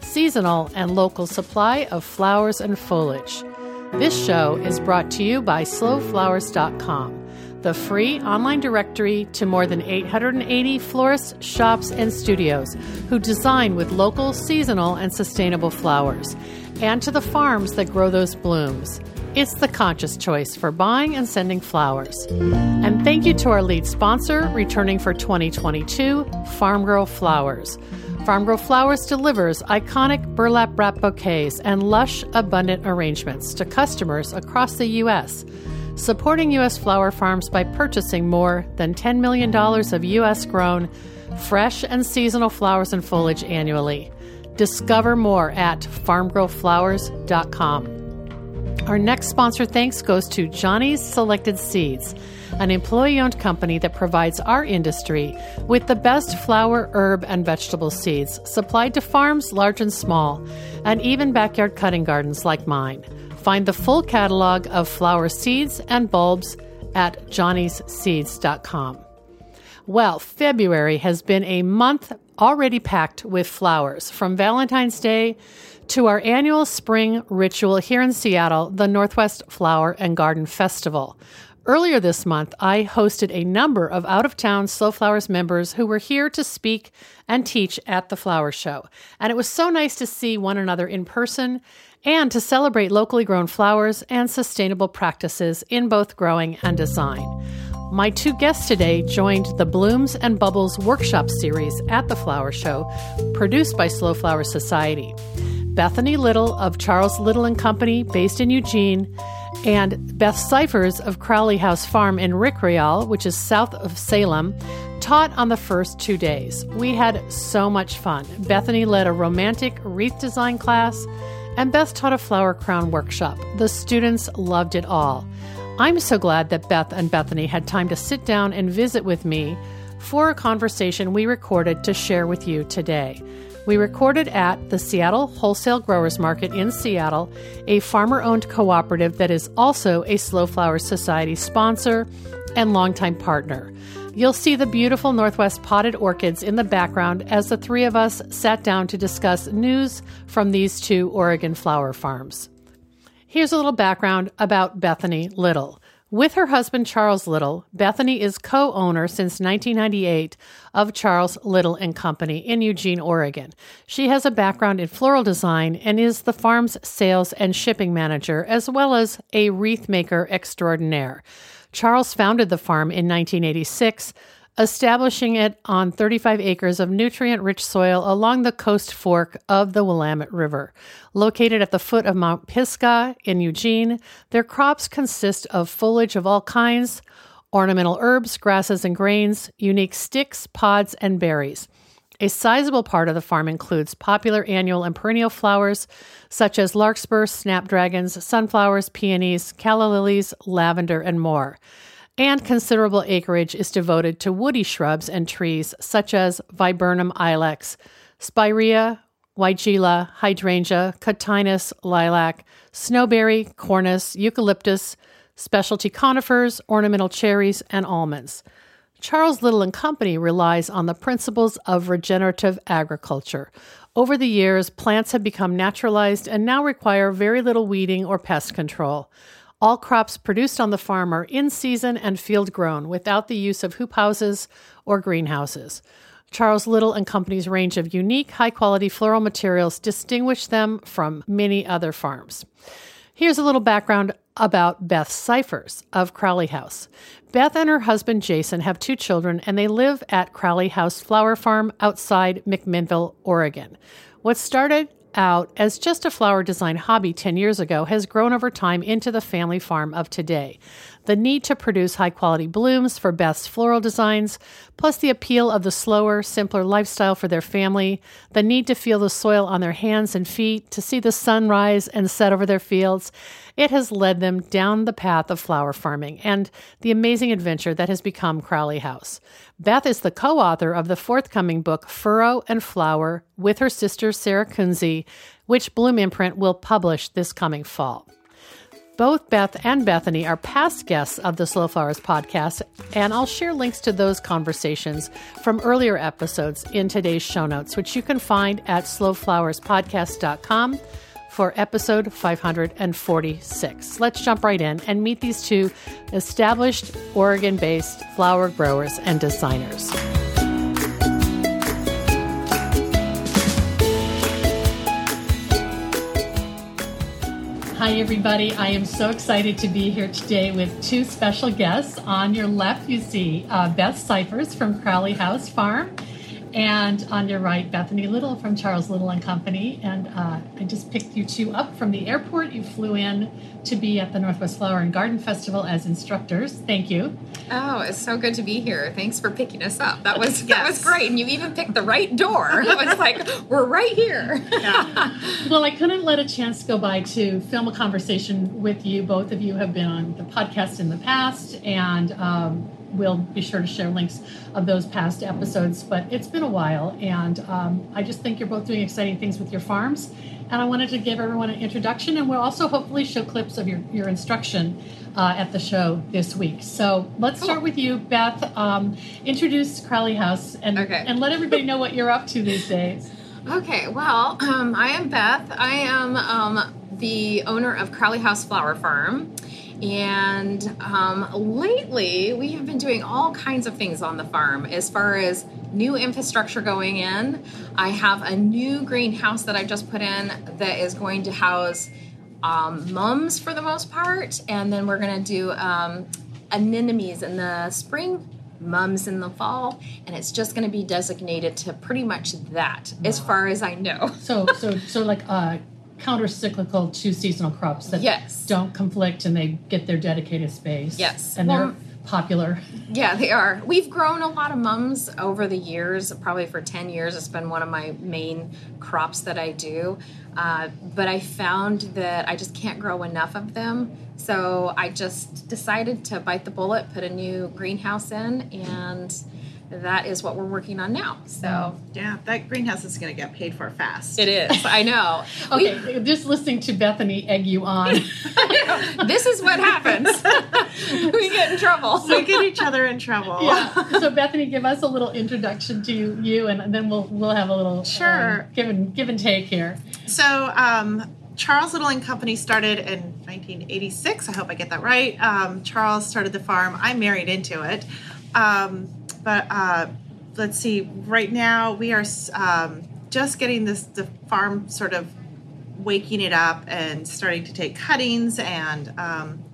seasonal, and local supply of flowers and foliage. This show is brought to you by slowflowers.com, the free online directory to more than 880 florists, shops, and studios who design with local, seasonal, and sustainable flowers, and to the farms that grow those blooms. It's the conscious choice for buying and sending flowers. And thank you to our lead sponsor, returning for 2022, Farm Girl Flowers. Farm Girl Flowers delivers iconic burlap wrap bouquets and lush, abundant arrangements to customers across the U.S., supporting U.S. flower farms by purchasing more than $10 million of U.S. grown, fresh, and seasonal flowers and foliage annually. Discover more at farmgirlflowers.com. Our next sponsor thanks goes to Johnny's Selected Seeds, an employee owned company that provides our industry with the best flower, herb, and vegetable seeds supplied to farms large and small, and even backyard cutting gardens like mine. Find the full catalog of flower seeds and bulbs at johnnysseeds.com. Well, February has been a month already packed with flowers from Valentine's Day to our annual spring ritual here in Seattle, the Northwest Flower and Garden Festival. Earlier this month, I hosted a number of out of town Slow Flowers members who were here to speak and teach at the flower show. And it was so nice to see one another in person and to celebrate locally grown flowers and sustainable practices in both growing and design. My two guests today joined the Blooms and Bubbles workshop series at the flower show, produced by Slow Flower Society. Bethany Little of Charles Little and Company, based in Eugene, and Beth Syphers of Crowley House Farm in Rickreall, which is south of Salem, taught on the first two days. We had so much fun. Bethany led a romantic wreath design class, and Beth taught a flower crown workshop. The students loved it all. I'm so glad that Beth and Bethany had time to sit down and visit with me for a conversation we recorded to share with you today. We recorded at the Seattle Wholesale Growers Market in Seattle, a farmer owned cooperative that is also a Slow Flowers Society sponsor and longtime partner. You'll see the beautiful Northwest potted orchids in the background as the three of us sat down to discuss news from these two Oregon flower farms. Here's a little background about Bethany Little. With her husband Charles Little, Bethany is co-owner since 1998 of Charles Little and Company in Eugene, Oregon. She has a background in floral design and is the farm's sales and shipping manager as well as a wreath maker extraordinaire. Charles founded the farm in 1986 establishing it on 35 acres of nutrient rich soil along the coast fork of the Willamette River. Located at the foot of Mount Pisgah in Eugene, their crops consist of foliage of all kinds, ornamental herbs, grasses, and grains, unique sticks, pods, and berries. A sizable part of the farm includes popular annual and perennial flowers such as larkspur, snapdragons, sunflowers, peonies, calla lilies, lavender, and more and considerable acreage is devoted to woody shrubs and trees such as Viburnum ilex, Spirea, Weigela, Hydrangea, Cotinus, lilac, snowberry, cornus, eucalyptus, specialty conifers, ornamental cherries, and almonds. Charles Little and Company relies on the principles of regenerative agriculture. Over the years, plants have become naturalized and now require very little weeding or pest control. All crops produced on the farm are in season and field grown without the use of hoop houses or greenhouses. Charles Little and Company's range of unique, high quality floral materials distinguish them from many other farms. Here's a little background about Beth Syphers of Crowley House. Beth and her husband Jason have two children and they live at Crowley House Flower Farm outside McMinnville, Oregon. What started out as just a flower design hobby 10 years ago has grown over time into the family farm of today. the need to produce high quality blooms for Beth's floral designs, plus the appeal of the slower, simpler lifestyle for their family, the need to feel the soil on their hands and feet, to see the sun rise and set over their fields, it has led them down the path of flower farming and the amazing adventure that has become Crowley House. Beth is the co author of the forthcoming book, Furrow and Flower, with her sister Sarah Kunze, which Bloom Imprint will publish this coming fall. Both Beth and Bethany are past guests of the Slow Flowers podcast, and I'll share links to those conversations from earlier episodes in today's show notes, which you can find at slowflowerspodcast.com for episode 546. Let's jump right in and meet these two established Oregon based flower growers and designers. Hi, everybody. I am so excited to be here today with two special guests. On your left, you see uh, Beth Syphers from Crowley House Farm. And on your right, Bethany Little from Charles Little and Company. And uh, I just picked you two up from the airport. You flew in to be at the Northwest Flower and Garden Festival as instructors. Thank you. Oh, it's so good to be here. Thanks for picking us up. That was yes. that was great. And you even picked the right door. It was like, we're right here. Yeah. well, I couldn't let a chance go by to film a conversation with you. Both of you have been on the podcast in the past and um, we'll be sure to share links of those past episodes. But it's been a while, and um, I just think you're both doing exciting things with your farms. And I wanted to give everyone an introduction, and we'll also hopefully show clips of your, your instruction uh, at the show this week. So let's cool. start with you, Beth. Um, introduce Crowley House and, okay. and let everybody know what you're up to these days. Okay, well, um, I am Beth. I am um, the owner of Crowley House Flower Farm. And um, lately, we have been doing all kinds of things on the farm as far as new infrastructure going in. I have a new greenhouse that I just put in that is going to house um, mums for the most part, and then we're going to do um, anemones in the spring, mums in the fall, and it's just going to be designated to pretty much that, as far as I know. so, so, so like uh, counter cyclical to seasonal crops that yes. don't conflict and they get their dedicated space. Yes. And well, they're popular. Yeah, they are. We've grown a lot of mums over the years. Probably for 10 years, it's been one of my main crops that I do. Uh, but I found that I just can't grow enough of them. So I just decided to bite the bullet, put a new greenhouse in, and that is what we're working on now. So yeah, that greenhouse is going to get paid for fast. It is. I know. okay, we, just listening to Bethany egg you on. this is what happens. we get in trouble. We get each other in trouble. Yeah. So Bethany, give us a little introduction to you, and then we'll we'll have a little sure um, give and give and take here. So. Um, Charles Little and Company started in 1986. I hope I get that right. Um, Charles started the farm. I married into it. Um, but uh, let's see. Right now, we are um, just getting this the farm sort of waking it up and starting to take cuttings. And um,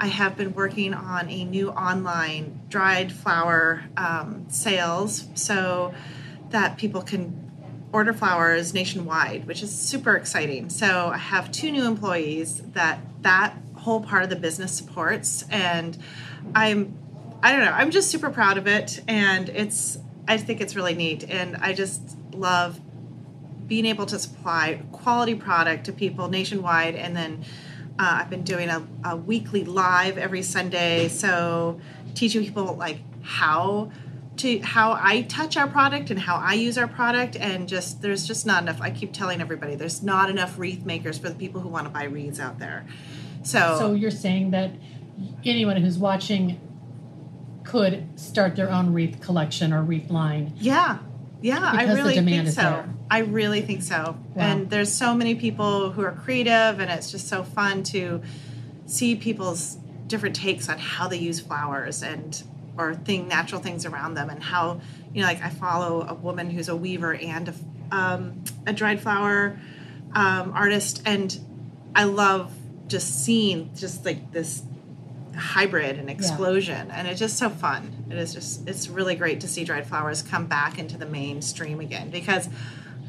I have been working on a new online dried flower um, sales so that people can order flowers nationwide, which is super exciting. So I have two new employees that that whole part of the business supports, and I'm I don't know. I'm just super proud of it, and it's. I think it's really neat, and I just love being able to supply quality product to people nationwide, and then uh, I've been doing a, a weekly live every Sunday, so teaching people like how to how I touch our product and how I use our product, and just there's just not enough. I keep telling everybody there's not enough wreath makers for the people who want to buy wreaths out there. So, so you're saying that anyone who's watching could start their own wreath collection or wreath line. Yeah. Yeah, I really think so. There. I really think so. Wow. And there's so many people who are creative and it's just so fun to see people's different takes on how they use flowers and or thing natural things around them and how you know like I follow a woman who's a weaver and a, um, a dried flower um, artist and I love just seeing just like this hybrid and explosion yeah. and it's just so fun. It is just it's really great to see dried flowers come back into the mainstream again because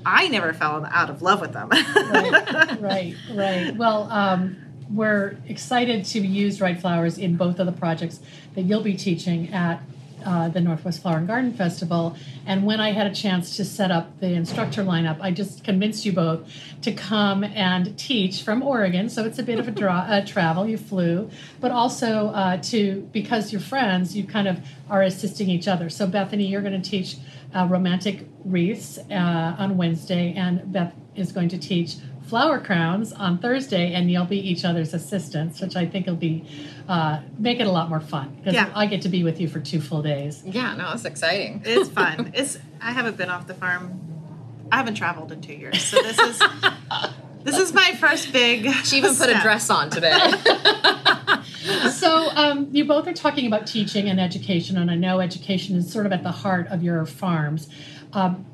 i never fell out of love with them. Right right right. Well um, we're excited to use dried flowers in both of the projects that you'll be teaching at uh, the Northwest Flower and Garden Festival. And when I had a chance to set up the instructor lineup, I just convinced you both to come and teach from Oregon. So it's a bit of a, draw, a travel. You flew, but also uh, to because you're friends, you kind of are assisting each other. So Bethany, you're going to teach uh, romantic wreaths uh, on Wednesday, and Beth is going to teach flower crowns on Thursday, and you'll be each other's assistants, which I think will be uh, make it a lot more fun because Yeah. I get to be with you for two full days. Yeah, no, it's exciting. It's fun. it's I haven't been off the farm. I haven't traveled in two years, so this is this is my first big. She even put a dress on today. so um, you both are talking about teaching and education, and I know education is sort of at the heart of your farms. Um,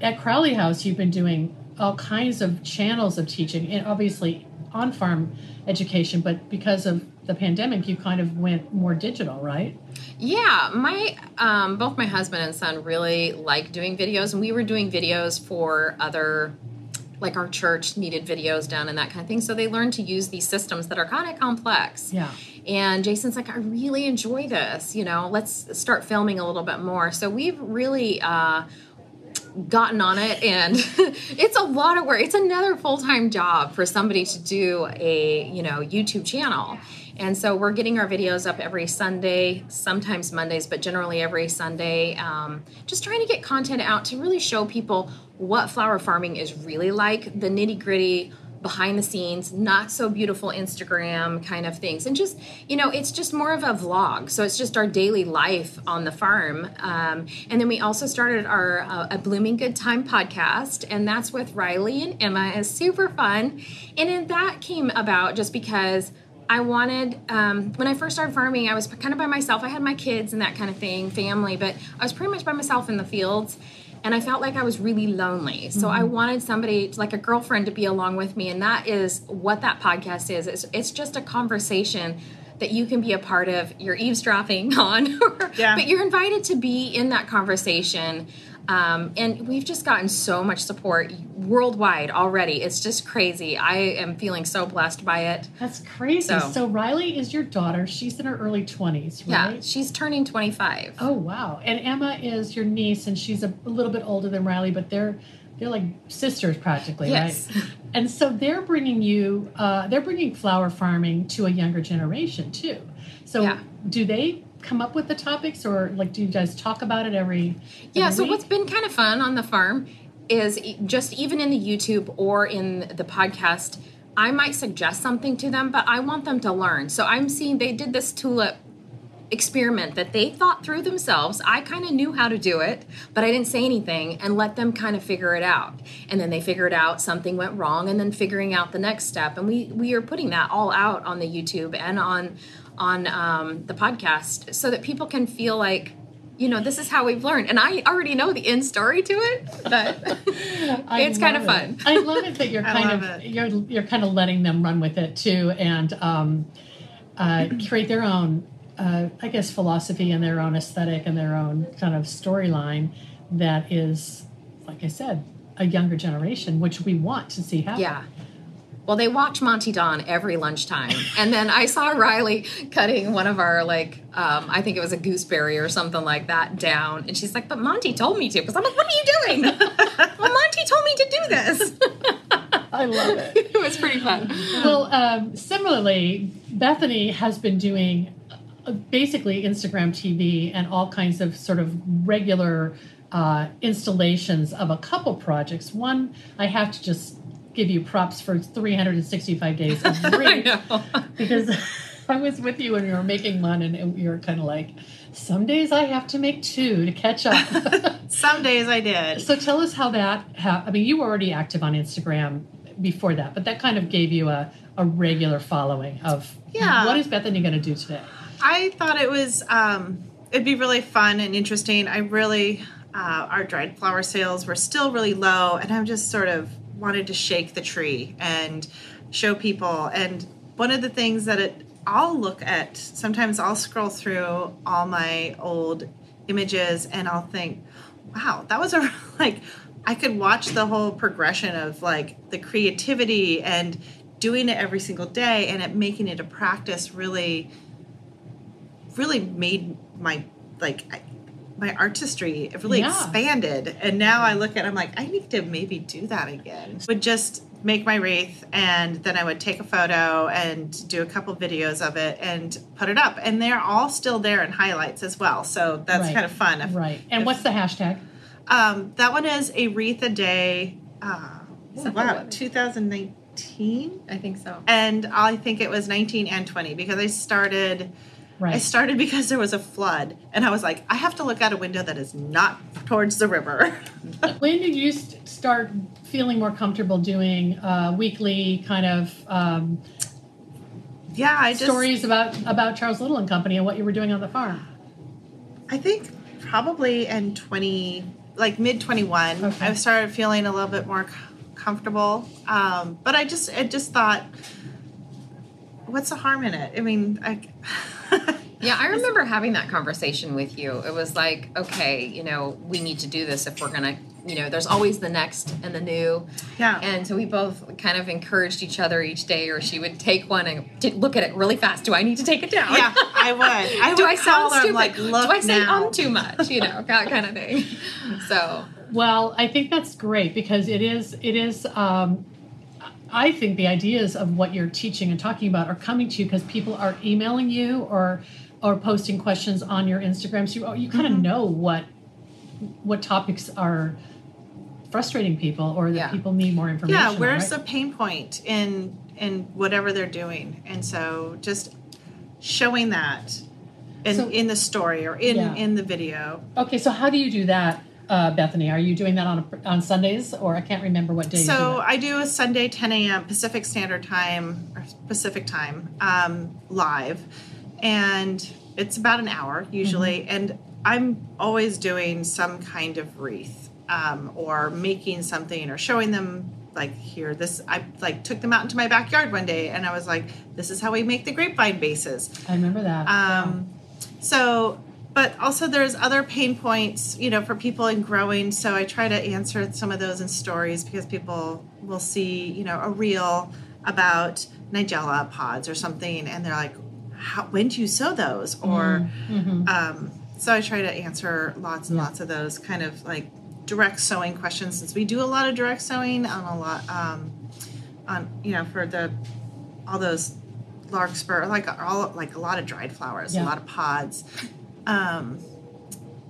at Crowley House, you've been doing all kinds of channels of teaching, and obviously on farm education, but because of the pandemic, you kind of went more digital, right? Yeah, my um, both my husband and son really like doing videos, and we were doing videos for other, like our church needed videos done and that kind of thing. So they learned to use these systems that are kind of complex. Yeah. And Jason's like, I really enjoy this. You know, let's start filming a little bit more. So we've really. Uh, gotten on it and it's a lot of work. It's another full-time job for somebody to do a you know youtube channel. And so we're getting our videos up every sunday sometimes mondays but generally every sunday um, just trying to get content out to really show people what flower farming is really like the nitty-gritty behind the scenes, not so beautiful Instagram kind of things. And just, you know, it's just more of a vlog. So it's just our daily life on the farm. Um, and then we also started our uh, A Blooming Good Time podcast, and that's with Riley and Emma. It's super fun. And then that came about just because. I wanted, um, when I first started farming, I was kind of by myself. I had my kids and that kind of thing, family, but I was pretty much by myself in the fields and I felt like I was really lonely. So I mm-hmm. wanted somebody, like a girlfriend, to be along with me, and that is what that podcast is. It's, it's just a conversation that you can be a part of. You're eavesdropping on, Yeah. but you're invited to be in that conversation. Um, and we've just gotten so much support worldwide already. It's just crazy. I am feeling so blessed by it. That's crazy. So, So- Riley is your daughter. She's in her early 20s, Yeah, she's turning 25. Oh, wow. And Emma is your niece, and she's a, a little bit older than Riley, but they're they're like sisters practically, Yes. right? And so they're bringing you, uh, they're bringing flower farming to a younger generation too. So Yeah. do they come up with the topics, or like do you guys talk about it every? Yeah, so week? what's been kind of fun on the farm is just even in the YouTube or in the podcast, I might suggest something to them, but I want them to learn. So I'm seeing they did this tulip experiment that they thought through themselves. I kind of knew how to do it, but I didn't say anything and let them kind of figure it out. And then they figured out something went wrong and then figuring out the next step. And we we are putting that all out on the YouTube and on on um, the podcast so that people can feel like you know this is how we've learned and i already know the end story to it but it's kind of fun it. I love it that you're kind of it. you're you're kind of letting them run with it too, and um, uh, create their own, uh, I guess, philosophy and their own aesthetic and their own kind of storyline that is, like I said, a younger generation, which we want to see happen. yeah well they watch monty don every lunchtime. And then i saw riley cutting one of our like um, i think it was a gooseberry or something like that down. And she's like but monty told me to. Because i'm like what are you doing? Well monty told me to do this. I love it. it was pretty fun. Well, um, similarly, Bethany has been doing uh, basically Instagram TV and all kinds of sort of regular uh, installations of a couple projects. One, I have to just give you props for 365 days of know because I was with you when we were making one, and you were kind of like, some days I have to make two to catch up. Some days I did. so tell us how that. How, I mean, you were already active on Instagram before that, but that kind of gave you a, a regular following of Yeah. what is Bethany going to do today? I thought it was um, it'd be really fun and interesting. I really uh, our dried flower sales were still really low, and I'm just sort of wanted to shake the tree and show people. And one of the things that it I'll look at sometimes I'll scroll through all my old images and I'll think, wow, that was a like I could watch the whole progression of like the creativity and doing it every single day and it making it a practice really really made my like my artistry it really Yeah. expanded and now i look at it, i'm like i need to maybe do that again would just make my wreath and then i would take a photo and do a couple videos of it and put it up and they're all still there in highlights as well so that's Right. kind of fun If- Right. And if- what's the hashtag? um, that one is a wreath a day uh, the wow 2019 I think so. and I think it was 19 and 20 because I started I started because there was a flood and I was like I have to look out a window that is not towards the river. when did you start feeling more comfortable doing uh, weekly kind of um, yeah, I just stories about about Charles Little and Company and what you were doing on the farm? I think probably in 20 like mid 21 Okay. I started feeling a little bit more comfortable. Um, but I just I just thought what's the harm in it? I mean, I Yeah, I remember having that conversation with you. It was like, okay, you know, we need to do this if we're gonna, you know, there's always the next and the new. yeah. And so we both kind of encouraged each other each day, or she would take one and t- look at it really fast. Do I need to take it down? yeah, I would. I would Do I call sound her, stupid? like, look Do I say now. um too much? You know, that kind of thing. So Well, I think that's great because it is it is. Um, I think the ideas of what you're teaching and talking about are coming to you because people are emailing you or or posting questions on your Instagram. So you, you kind of Mm-hmm. know what what topics are frustrating people or that Yeah. people need more information. yeah where's right? the pain point in in whatever they're doing and so just showing that in So- in the story or in Yeah. in the video Okay, so how do you do that, uh, Bethany? Are you doing that on a, on Sundays, or I can't remember what day? you do so that. i do a sunday 10 a.m pacific standard time or pacific time um, live and it's about an hour usually Mm-hmm. and i'm always doing some kind of wreath um, or making something or showing them like here this i like took them out into my backyard one day and i was like this is how we make the grapevine bases I remember that. um, so, but also there's other pain points, you know, for people in growing. So I try to answer some of those in stories because people will see, you know, a reel about Nigella pods or something, and they're like, How, "When do you sow those?" Or, Mhm. um, so I try to answer lots and Yeah. lots of those kind of like direct sowing questions since we do a lot of direct sowing on a lot, um, on you know, for the all those larkspur, like all like a lot of dried flowers, Yeah. a lot of pods, um,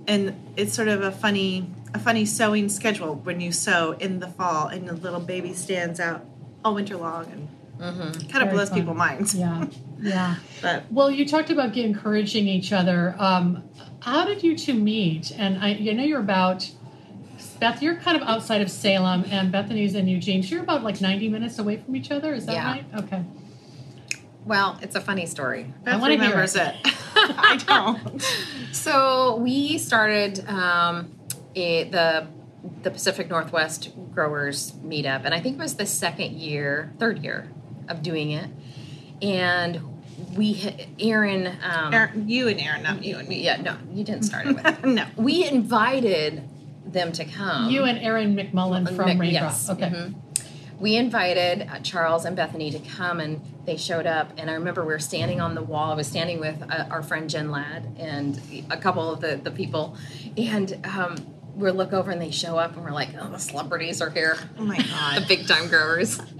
and it's sort of a funny a funny sowing schedule when you sow in the fall and the little baby stands out all winter long and kind of Very blows fun. people's minds. yeah, yeah. But Well, you talked about encouraging each other. Um, how did you two meet? And I, you know, you're about Beth. You're kind of outside of Salem, and Bethany's in Eugene. So you're about like 90 minutes away from each other. Is that Yeah. right? Okay. Well, it's a funny story. Beth wanna hear it. it. I don't. So we started um, it, the the Pacific Northwest Growers Meetup, and I think it was the second year, third year of doing it. And we, Erin, um, Erin, you and Erin, not you and me. yeah, no, you didn't start it with. no. we invited them to come. you and Erin McMullen from Mc- Raindrop. yes, Okay. mhm. We invited uh, Charles and Bethany to come, and they showed up. And I remember we were standing on the wall. I was standing with uh, our friend Jen Ladd and a couple of the, the people, and um, we look over and they show up, and we're like, "Oh, the celebrities are here." Oh my god, the big time growers.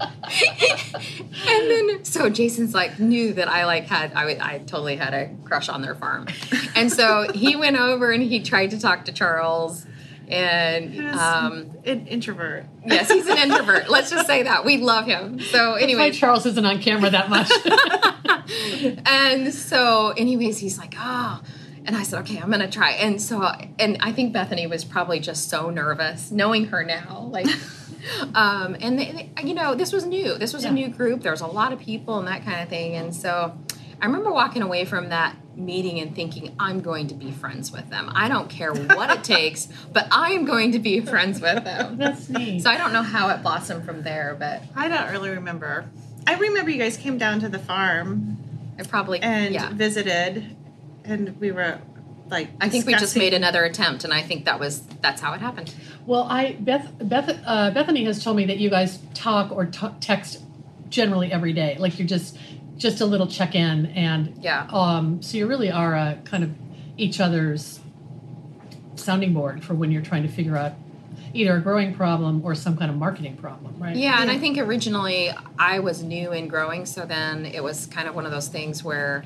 and then so Jason's like knew that I like had I would- I totally had a crush on their farm, and so he went over and he tried to talk to Charles, and um, an introvert. yes, he's an introvert. Let's just say that we love him. So Anyway, anyway, Charles isn't on camera that much. and so anyways, he's like, oh. And I said, okay, I'm gonna try. And so, and I think Bethany was probably just so nervous, knowing her now, like, um, and they, they- you know, this was new. This was Yeah. a new group. There was a lot of people and that kind of thing. And so, I remember walking away from that meeting and thinking, I'm going to be friends with them. I don't care what it takes, but I am going to be friends with them. That's neat. So I don't know how it blossomed from there, but I don't really remember. I remember you guys came down to the farm I probably and yeah. visited, and we were like. I think we just made another attempt, and I think that was that's how it happened. Well, I Beth, Beth uh, Bethany has told me that you guys talk or t- text generally every day. Like you're just just a little check in, and Yeah. Um, so you really are a kind of each other's sounding board for when you're trying to figure out either a growing problem or some kind of marketing problem, right? Yeah, and I think originally I was new in growing, so then it was kind of one of those things where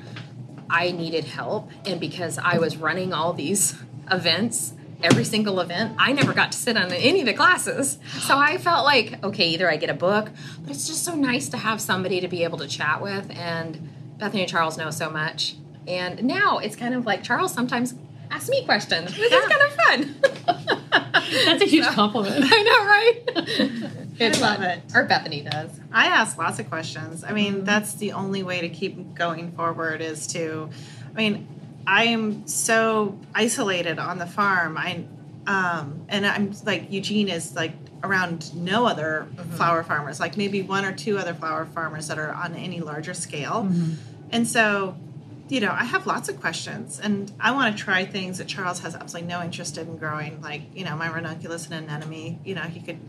I needed help, and because I was running all these events, every single event, I never got to sit on any of the classes. So I felt like, okay, either I get a book, but it's just so nice to have somebody to be able to chat with, and Bethany and Charles know so much. And now it's kind of like Charles sometimes asks me questions. This is kind of fun. That's a huge compliment. I know, right? It's love fun. it. Or Bethany does. I ask lots of questions. I mean, mm-hmm. that's the only way to keep going forward is to, I mean, I am so isolated on the farm. I, um, and I'm like Eugene is like around no other flower farmers, like maybe one or two other flower farmers that are on any larger scale. And so, you know, I have lots of questions and I want to try things that Charles has absolutely no interest in growing, like, you know, my ranunculus and anemone, you know, he could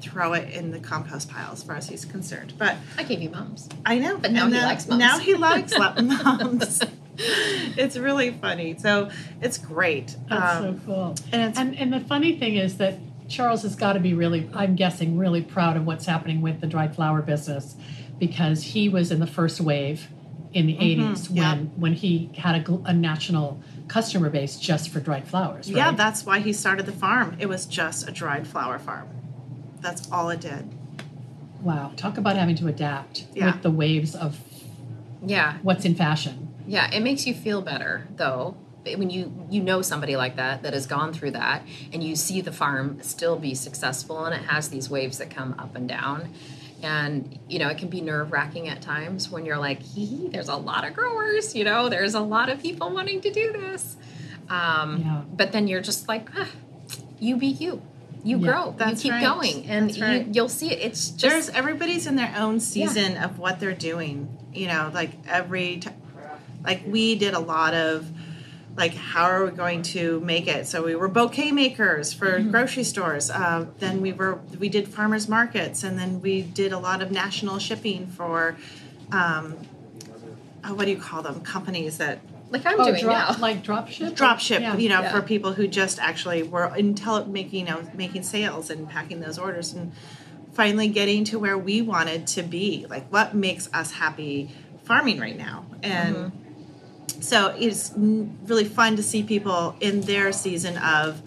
throw it in the compost pile as far as he's concerned. But I gave you mums. I know. But now and he likes mums. Now he likes mums. it's really funny. So it's great. That's Um, so cool. and it's- and and the funny thing is that Charles has got to be really, I'm guessing, really proud of what's happening with the dried flower business because he was in the first wave in the 80s yeah. when when he had a, a national customer base just for dried flowers. Right? Yeah, that's why he started the farm. It was just a dried flower farm. That's all it did. wow. Talk about having to adapt Yeah. with the waves of Yeah, what's in fashion. Yeah. It makes you feel better though when you you know somebody like that that has gone through that, and you see the farm still be successful, and it has these waves that come up and down. And you know it can be nerve wracking at times when you're like, hee, there's a lot of growers, you know, there's a lot of people wanting to do this. Um, Yeah. But then you're just like, ah, you be you, you Yeah. grow, you keep right. going, and right. you, you'll see it. It's just There's everybody's in their own season of what they're doing. You know, like every, t- like we did a lot of, like how are we going to make it? So we were bouquet makers for grocery stores. Uh, then we were we did farmers markets, and then we did a lot of national shipping for, um, oh, what do you call them? Companies that like I'm oh, doing drop, now. like drop ship? drop ship Yeah. you know Yeah. for people who just actually were intel making you know making sales and packing those orders and finally getting to where we wanted to be like what makes us happy farming right now and so it's really fun to see people in their season of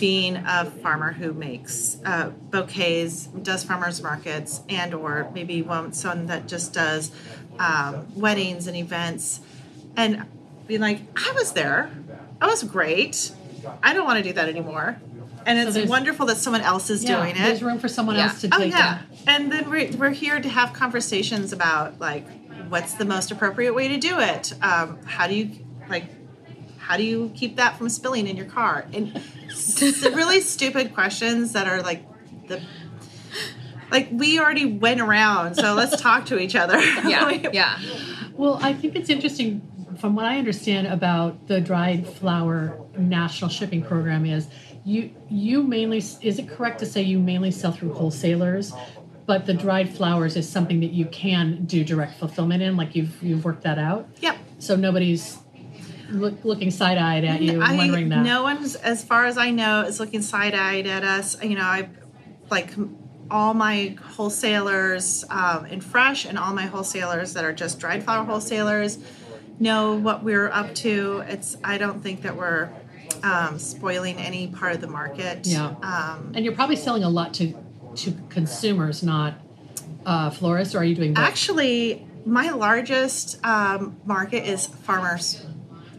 being a farmer who makes uh, bouquets, does farmers markets, and or maybe one someone that just does um, weddings and events, and being like, I was there, that was great. I don't want to do that anymore, and it's there's- wonderful that someone else is Yeah, doing it. There's room for someone Yeah. else to Oh yeah, that. and then we're we're here to have conversations about like what's the most appropriate way to do it. Um, how do you like how do you keep that from spilling in your car? And s- really stupid questions that are like the like we already went around, so let's talk to each other. yeah, yeah. Well, I think it's interesting from what I understand about the dried flower national shipping program is you you mainly is it correct to say you mainly sell through wholesalers, but the dried flowers is something that you can do direct fulfillment in, like you've you've worked that out. Yep. So nobody's look, looking side eyed at you and I, wondering that. No one's, as far as I know, is looking side eyed at us. You know, I like all my wholesalers um, in fresh and all my wholesalers that are just dried flower wholesalers know what we're up to. It's I don't think that we're um, spoiling any part of the market. Yeah. Um, And you're probably selling a lot to to consumers, not uh, florists. Or are you doing both? actually, my largest um, market is farmers,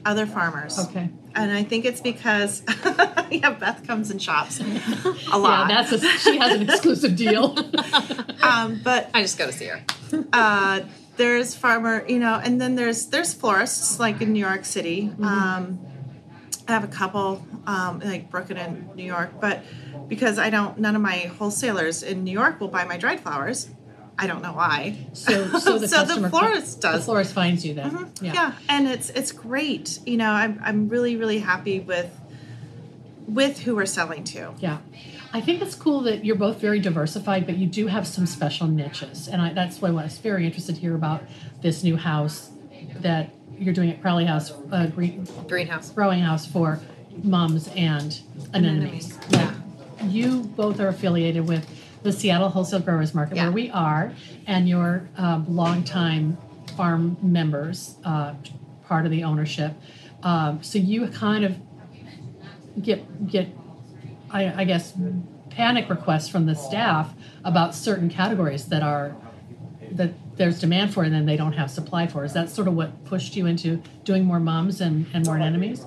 other farmers. okay. And I think it's because yeah, Beth comes and shops a lot. Yeah, that's a, she has an exclusive deal. um, but I just go to see her. uh, there's farmer, you know, and then there's there's florists like in New York City. Um, I have a couple um, like Brooklyn and New York, but because I don't, none of my wholesalers in New York will buy my dried flowers. I don't know why. So, so the So the florist The does. florist finds you then. yeah. and it's it's great. You know, I'm I'm really really happy with with who we're selling to. Yeah. I think it's cool that you're both very diversified, but you do have some special niches, and I, that's why I was very interested to hear about this new house that you're doing at Crowley House, uh, green, Greenhouse. growing house for mums and anemones. Yeah. You both are affiliated with the Seattle Wholesale Growers Market, Yeah. where we are, and you're um, longtime farm members, uh, part of the ownership. Um, so you kind of get get, I, I guess, panic requests from the staff about certain categories that are that there's demand for and then they don't have supply for. Is that sort of what pushed you into doing more mums and, and more enemies?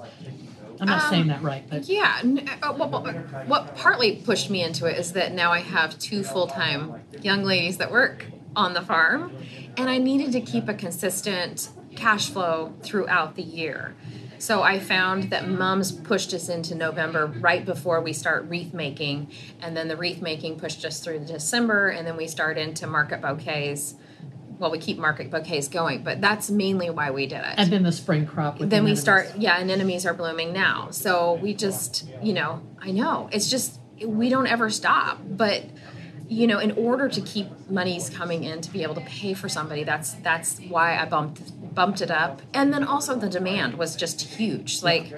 I'm not Um, saying that right, but Yeah, uh, what, what, what partly pushed me into it is that now I have two full time young ladies that work on the farm, and I needed to keep a consistent cash flow throughout the year. So I found that mums pushed us into November right before we start wreath making, and then the wreath making pushed us through December, and then we start into market bouquets. Well, we keep market bouquets going, but that's mainly why we did it and then the spring crop. Then the we start yeah anemones are blooming now so we just you know i know it's just we don't ever stop but you know in order to keep monies coming in to be able to pay for somebody that's that's why i bumped bumped it up and then also the demand was just huge like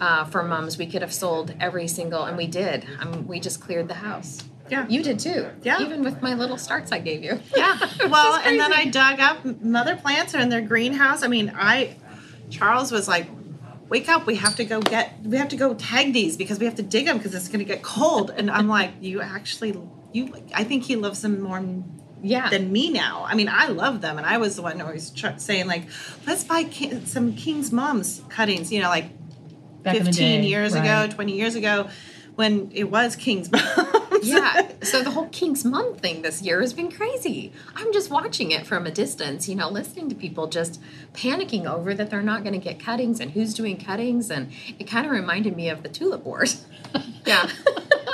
uh, for mums we could have sold every single and we did I mean, we just cleared the house Yeah. you did too Yeah. even with my little starts i gave you Yeah. Well, and then I dug up mother plants are in their greenhouse. I mean, I Charles was like, "Wake up! We have to go get. We have to go tag these because we have to dig them because it's going to get cold." And I'm like, "You actually, you? I think he loves them more." yeah Than me now. I mean, I love them, and I was the one always tr- saying like, "Let's buy ki- some King's Mums cuttings." You know, like Back 15 day, years right. ago, 20 years ago, when it was King's Mums. yeah. So the whole King's Mum thing this year has been crazy. I'm just watching it from a distance, you know, listening to people just panicking over that they're not going to get cuttings and who's doing cuttings, and it kind of reminded me of the tulip wars. yeah.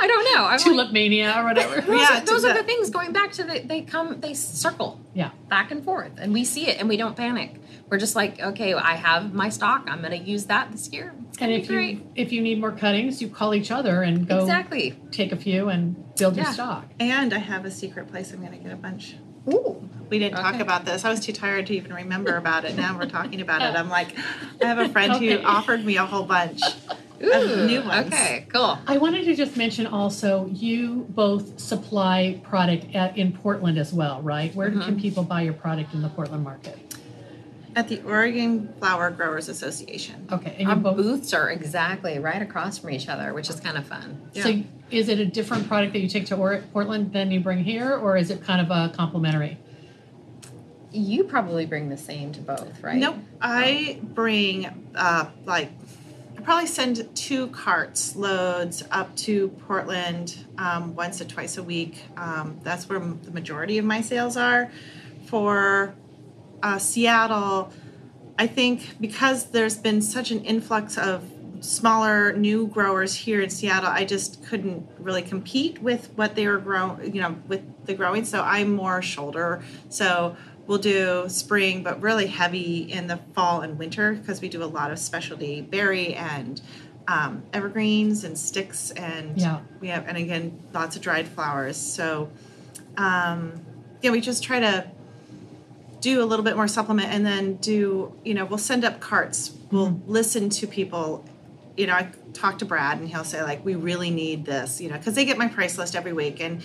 I don't know. I'm tulip like, mania or whatever. those, Yeah, are, those are the- the things going back to the they come they circle yeah. back and forth and we see it and we don't panic. We're just like, okay, I have my stock. I'm going to use that this year. It's And going to if be great. you if you need more cuttings, you call each other and go Exactly. take a few and build your stock. And I have a secret place I'm going to get a bunch. Ooh. We didn't talk about this. I was too tired to even remember about it. Now we're talking about it. I'm like, I have a friend Okay. who offered me a whole bunch. Ooh. new ones. Okay, cool. I wanted to just mention also you both supply product at, in Portland as well, right? Where Mm-hmm. can people buy your product in the Portland market? At the Oregon Flower Growers Association. Okay, and Our both. booths are exactly right across from each other, which is kind of fun. Yeah. So is it a different product that you take to or- Portland than you bring here, or is it kind of a complementary? You probably bring the same to both, right? Nope. I bring uh, like Probably send two carts loads up to Portland um, once or twice a week. Um, that's where the majority of my sales are. For uh, Seattle, I think because there's been such an influx of smaller new growers here in Seattle, I just couldn't really compete with what they were growing, you know, with the growing. So I'm more shoulder. So we'll do spring, but really heavy in the fall and winter because we do a lot of specialty berry and um, evergreens and sticks and Yeah. we have and again lots of dried flowers. So um, yeah, we just try to do a little bit more supplement and then do you know we'll send up carts we'll listen to people you know i talk to brad and he'll say like we really need this you know because they get my price list every week and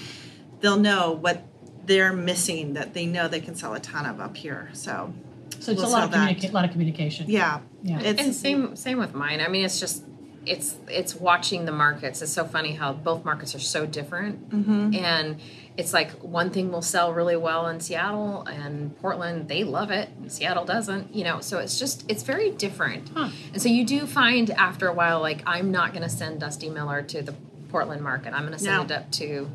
they'll know what they're missing that they know they can sell a ton of up here so So it's We'll a lot of communica- lot of communication. yeah Yeah. it's And same same with mine. I mean, it's just it's it's watching the markets. It's so funny how both markets are so different, Mm-hmm. and it's like one thing will sell really well in Seattle and Portland. They love it, and Seattle doesn't. You know, so it's just it's very different. Huh. And so you do find after a while, like I'm not going to send Dusty Miller to the Portland market. I'm going to send No. it up to.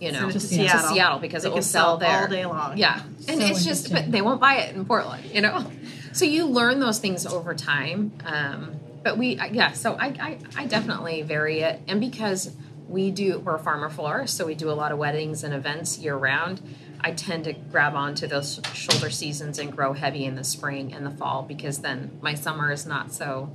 You know, Send it to to Seattle. Seattle because They it will can sell sell there all day long. Yeah, and So it's just, but they won't buy it in Portland, you know. So you learn those things over time. Um, but we, yeah. So I, I, I definitely vary it, and because we do, we're a farmer florist, so we do a lot of weddings and events year round. I tend to grab onto those shoulder seasons and grow heavy in the spring and the fall because then my summer is not so,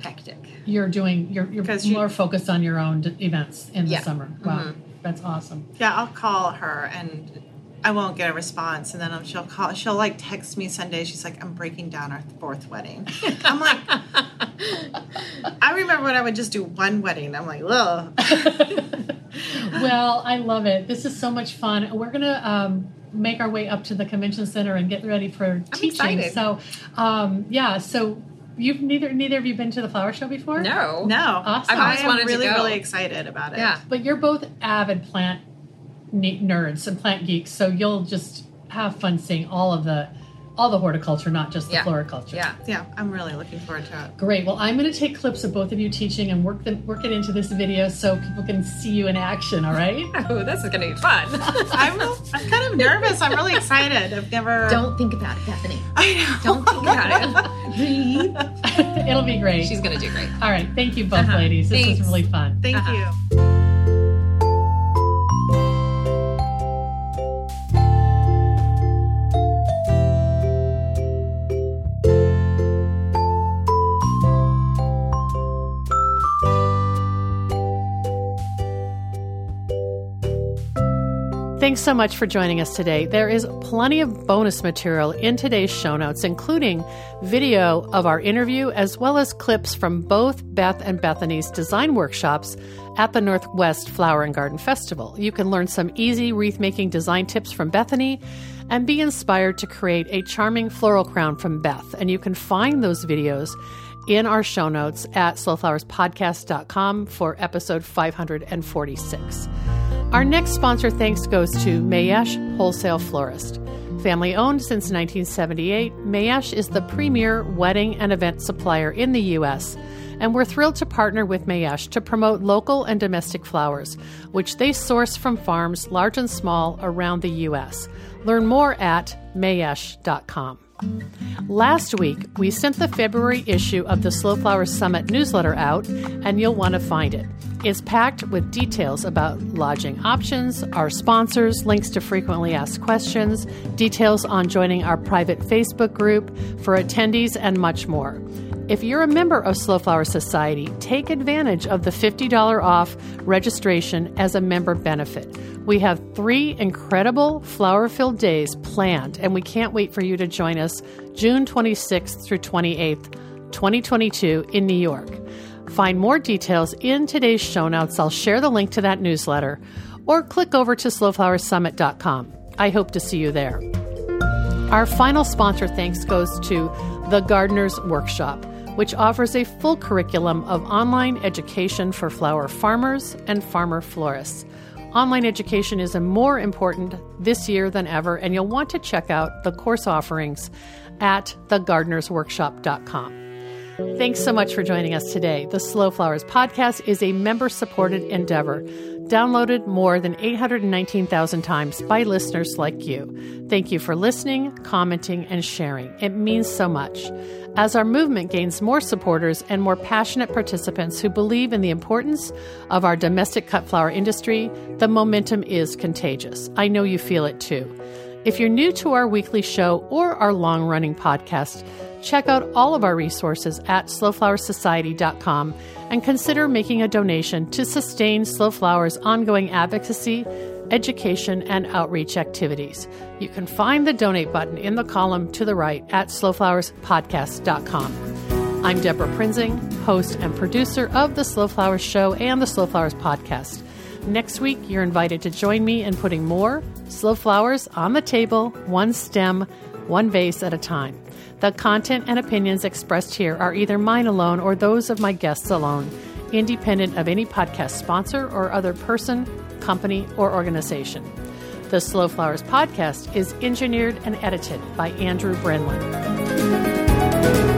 hectic. You're doing. You're you're 'Cause you- more focused on your own d- events in Yeah. the summer. Wow, Mhm. That's awesome. Yeah, I'll call her and I won't get a response, and then she'll call. She'll like text me Sunday. She's like, "I'm breaking down our fourth wedding." I'm like, I remember when I would just do one wedding. I'm like, ugh. well, I love it. This is so much fun. We're gonna um, make our way up to the convention center and get ready for teaching. excited. So, um, yeah. So you've neither neither of you been to the flower show before? No. No, Awesome. I've always I am wanted to really, go. really excited about it. Yeah. But you're both avid plant nerds and plant geeks, so you'll just have fun seeing all of the all the horticulture, not just the Yeah. floriculture. Yeah. yeah, I'm really looking forward to it. Great. Well, I'm going to take clips of both of you teaching and work them work it into this video so people can see you in action. All right. Oh, this is going to be fun. I'm, I'm kind of nervous. I'm really excited. I've never. Don't think about it, Bethany. I know. Don't think about it. It'll be great. She's going to do great. all right. Thank you both, Uh-huh. ladies. This Thanks. was really fun. Thank Uh-huh. you. Thanks so much for joining us today. There is plenty of bonus material in today's show notes, including video of our interview, as well as clips from both Beth and Bethany's design workshops at the Northwest Flower and Garden Festival. You can learn some easy wreath making design tips from Bethany and be inspired to create a charming floral crown from Beth. And you can find those videos in our show notes at slowflowerspodcast.com for episode 546. Our next sponsor thanks goes to Mayesh Wholesale Florist. Family owned since 1978, Mayesh is the premier wedding and event supplier in the U.S., and we're thrilled to partner with Mayesh to promote local and domestic flowers, which they source from farms large and small around the U.S. Learn more at mayesh.com. Last week, we sent the February issue of the Slow Flowers Summit newsletter out, and you'll want to find it. It's packed with details about lodging options, our sponsors, links to frequently asked questions, details on joining our private Facebook group for attendees, and much more. If you're a member of Slow Flower Society, take advantage of the $50 off registration as a member benefit. We have three incredible flower filled days planned, and we can't wait for you to join us June 26th through 28th, 2022, in New York. Find more details in today's show notes. I'll share the link to that newsletter, or click over to slowflowersummit.com. I hope to see you there. Our final sponsor thanks goes to The Gardener's Workshop, which offers a full curriculum of online education for flower farmers and farmer florists. Online education is more important this year than ever, and you'll want to check out the course offerings at thegardenersworkshop.com. Thanks so much for joining us today. The Slow Flowers podcast is a member supported endeavor, downloaded more than 819,000 times by listeners like you. Thank you for listening, commenting, and sharing. It means so much. As our movement gains more supporters and more passionate participants who believe in the importance of our domestic cut flower industry, the momentum is contagious. I know you feel it too. If you're new to our weekly show or our long running podcast, check out all of our resources at slowflowersociety.com and consider making a donation to sustain Slow Flowers' ongoing advocacy, education, and outreach activities. You can find the donate button in the column to the right at slowflowerspodcast.com. I'm Debra Prinzing, host and producer of The Slow Flowers Show and The Slow Flowers Podcast. Next week, you're invited to join me in putting more slow flowers on the table, one stem, one vase at a time. The content and opinions expressed here are either mine alone or those of my guests alone, independent of any podcast sponsor or other person, company, or organization. The Slow Flowers podcast is engineered and edited by Andrew Brenlin.